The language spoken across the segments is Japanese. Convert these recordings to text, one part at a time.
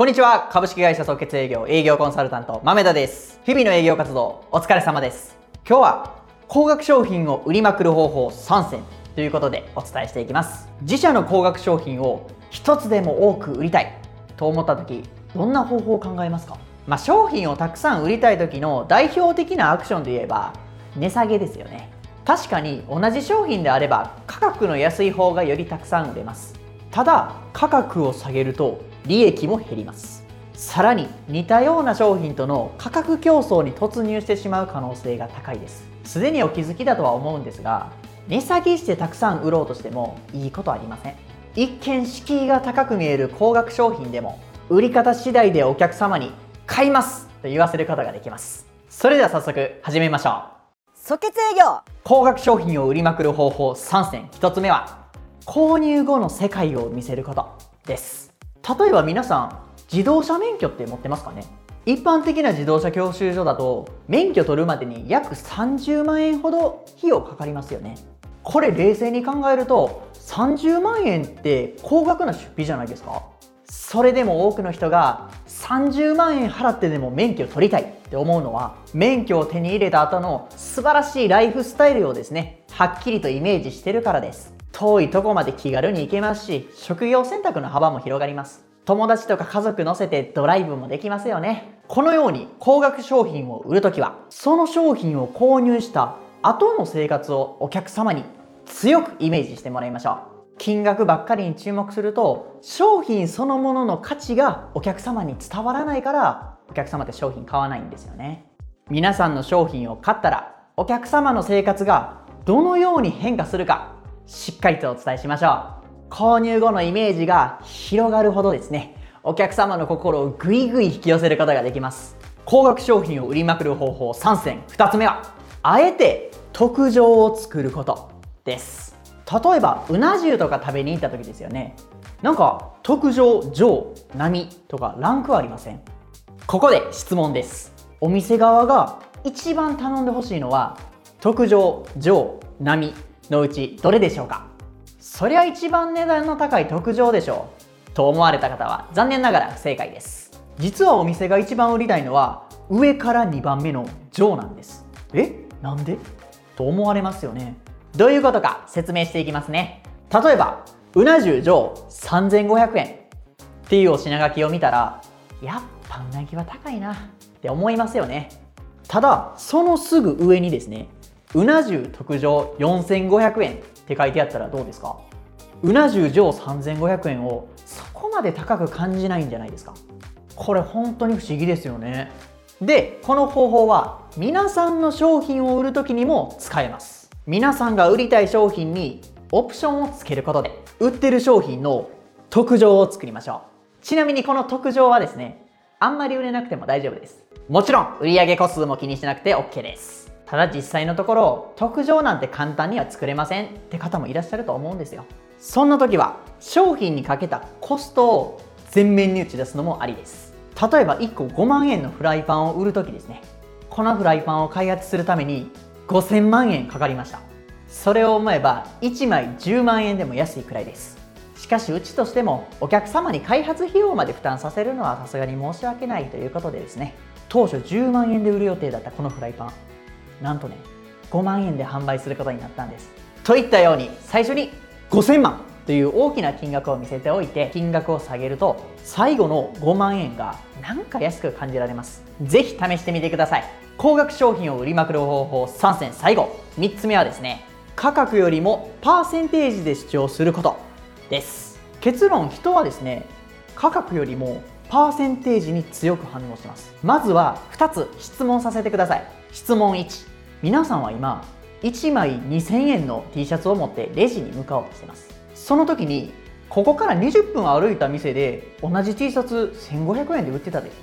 こんにちは。株式会社即決営業営業コンサルタント豆田です。日々の営業活動お疲れ様です。今日は高額商品を売りまくる方法3選ということでお伝えしていきます。自社の高額商品を一つでも多く売りたいと思った時どんな方法を考えますか？まあ、商品をたくさん売りたい時の代表的なアクションで言えば値下げですよね。確かに同じ商品であれば価格の安い方がよりたくさん売れます。ただ価格を下げると利益も減ります。さらに似たような商品との価格競争に突入してしまう可能性が高いです。すでにお気づきだとは思うんですが値下げしてたくさん売ろうとしてもいいことありません。一見敷居が高く見える高額商品でも売り方次第でお客様に買いますと言わせることができます。それでは早速始めましょう。即決営業。高額商品を売りまくる方法3選。1つ目は購入後の世界を見せることです例えば皆さん自動車免許って持ってますかね？一般的な自動車教習所だと免許取るまでに約30万円ほど費用かかりますよね。これ冷静に考えると30万円って高額な出費じゃないですか。それでも多くの人が30万円払ってでも免許を取りたいって思うのは免許を手に入れた後の素晴らしいライフスタイルをですねはっきりとイメージしてるからです。遠いとこまで気軽に行けますし職業選択の幅も広がります。友達とか家族乗せてドライブもできますよね。このように高額商品を売るときはその商品を購入した後の生活をお客様に強くイメージしてもらいましょう。金額ばっかりに注目すると商品そのものの価値がお客様に伝わらないからお客様って商品買わないんですよね。皆さんの商品を買ったらお客様の生活がどのように変化するかしっかりとお伝えしましょう。購入後のイメージが広がるほどですね。お客様の心をぐいぐい引き寄せることができます。高額商品を売りまくる方法3選。2つ目はあえて特上を作ることです。例えばうな重とか食べに行った時ですよね。なんか特上上並とかランクはありません？ここで質問です。お店側が一番頼んでほしいのは特上上並のうちどれでしょうか？そりゃ一番値段の高い特上でしょう。と思われた方は残念ながら不正解です。実はお店が一番売りたいのは上から2番目の上なんです。え？なんで？と思われますよね。どういうことか説明していきますね。例えばうな重上3500円。っていうお品書きを見たらやっぱうなぎは高いなって思いますよね。ただそのすぐ上にですねうな重特上4500円って書いてあったらどうですか？うな重上3500円をそこまで高く感じないんじゃないですか？これ本当に不思議ですよね。でこの方法は皆さんの商品を売る時にも使えます。皆さんが売りたい商品にオプションをつけることで売ってる商品の特上を作りましょう。ちなみにこの特上はですねあんまり売れなくても大丈夫です。もちろん売上個数も気にしなくて OK です。ただ実際のところ特上なんて簡単には作れませんって方もいらっしゃると思うんですよ。そんな時は商品にかけたコストを全面に打ち出すのもありです。例えば1個5万円のフライパンを売る時ですね。このフライパンを開発するために5000万円かかりました。それを思えば1枚10万円でも安いくらいです。しかしうちとしてもお客様に開発費用まで負担させるのはさすがに申し訳ないということでですね。当初10万円で売る予定だったこのフライパン。なんとね5万円で販売することになったんです。といったように最初に5000万という大きな金額を見せておいて金額を下げると最後の5万円がなんか安く感じられます。是非試してみてください。高額商品を売りまくる方法3選最後。3つ目はですね価格よりもパーセンテージで主張すること。です。結論人はですね価格よりもパーセンテージに強く反応します。まずは2つ質問させてください。質問1皆さんは今1枚2000円の T シャツを持ってレジに向かおうとしてます。その時にここから20分歩いた店で同じ T シャツ1500円で売ってたでと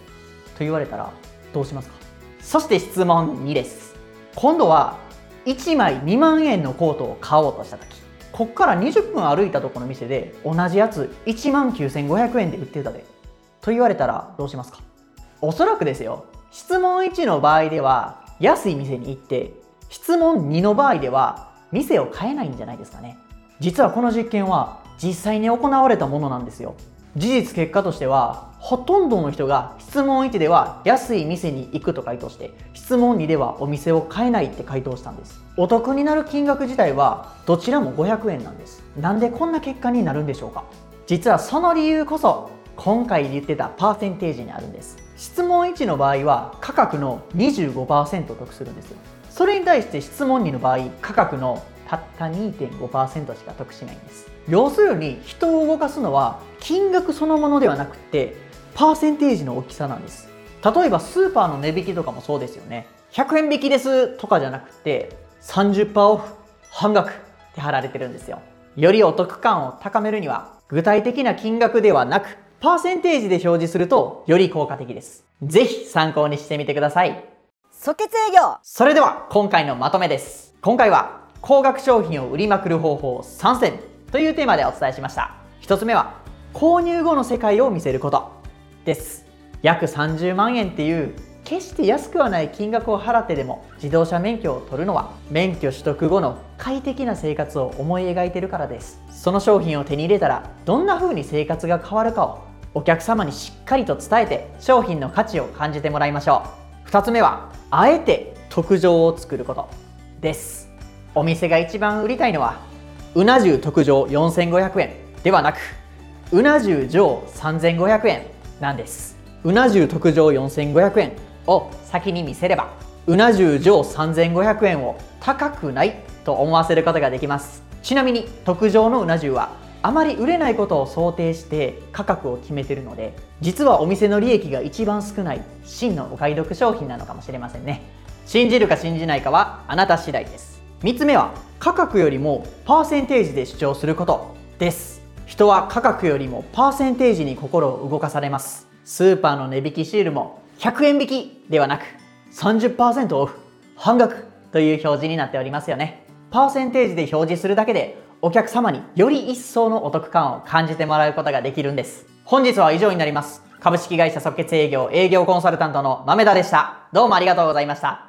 言われたらどうしますか？そして質問2です。今度は1枚2万円のコートを買おうとした時こっから20分歩いたとこの店で同じやつ1万9500円で売ってたでと言われたらどうしますか？おそらくですよ。質問1の場合では安い店に行って質問2の場合では店を変えないんじゃないですかね。実はこの実験は実際に行われたものなんですよ。事実結果としてはほとんどの人が質問1では安い店に行くと回答して質問2ではお店を変えないって回答したんです。お得になる金額自体はどちらも500円なんです。なんでこんな結果になるんでしょうか。実はその理由こそ今回言ってたパーセンテージにあるんです。質問1の場合は価格の25%得するんです。よそれに対して質問2の場合価格のたった2.5%しか得しないんです。要するに人を動かすのは金額そのものではなくてパーセンテージの大きさなんです。例えばスーパーの値引きとかもそうですよね。100円引きですとかじゃなくて30%オフ半額って貼られてるんですよ。よりお得感を高めるには具体的な金額ではなくパーセンテージで表示するとより効果的です。ぜひ参考にしてみてください。即決営業。それでは今回のまとめです。今回は高額商品を売りまくる方法3選というテーマでお伝えしました。1つ目は購入後の世界を見せることです。約30万円っていう決して安くはない金額を払ってでも自動車免許を取るのは免許取得後の快適な生活を思い描いてるからです。その商品を手に入れたらどんな風に生活が変わるかをお客様にしっかりと伝えて商品の価値を感じてもらいましょう。2つ目はあえて特上を作ることです。お店が一番売りたいのはうな重特上4500円ではなくうな重上3500円なんです。うな重特上4500円を先に見せればうな重上3500円を高くないと思わせることができます。ちなみに特上のうな重はあまり売れないことを想定して価格を決めてるので実はお店の利益が一番少ない真のお買い得商品なのかもしれませんね。信じるか信じないかはあなた次第です。3つ目は価格よりもパーセンテージで主張することです。人は価格よりもパーセンテージに心を動かされます。スーパーの値引きシールも100円引きではなく30%オフ半額という表示になっておりますよね。パーセンテージで表示するだけでお客様により一層のお得感を感じてもらうことができるんです。本日は以上になります。株式会社即決営業営業コンサルタントの豆田でした。どうもありがとうございました。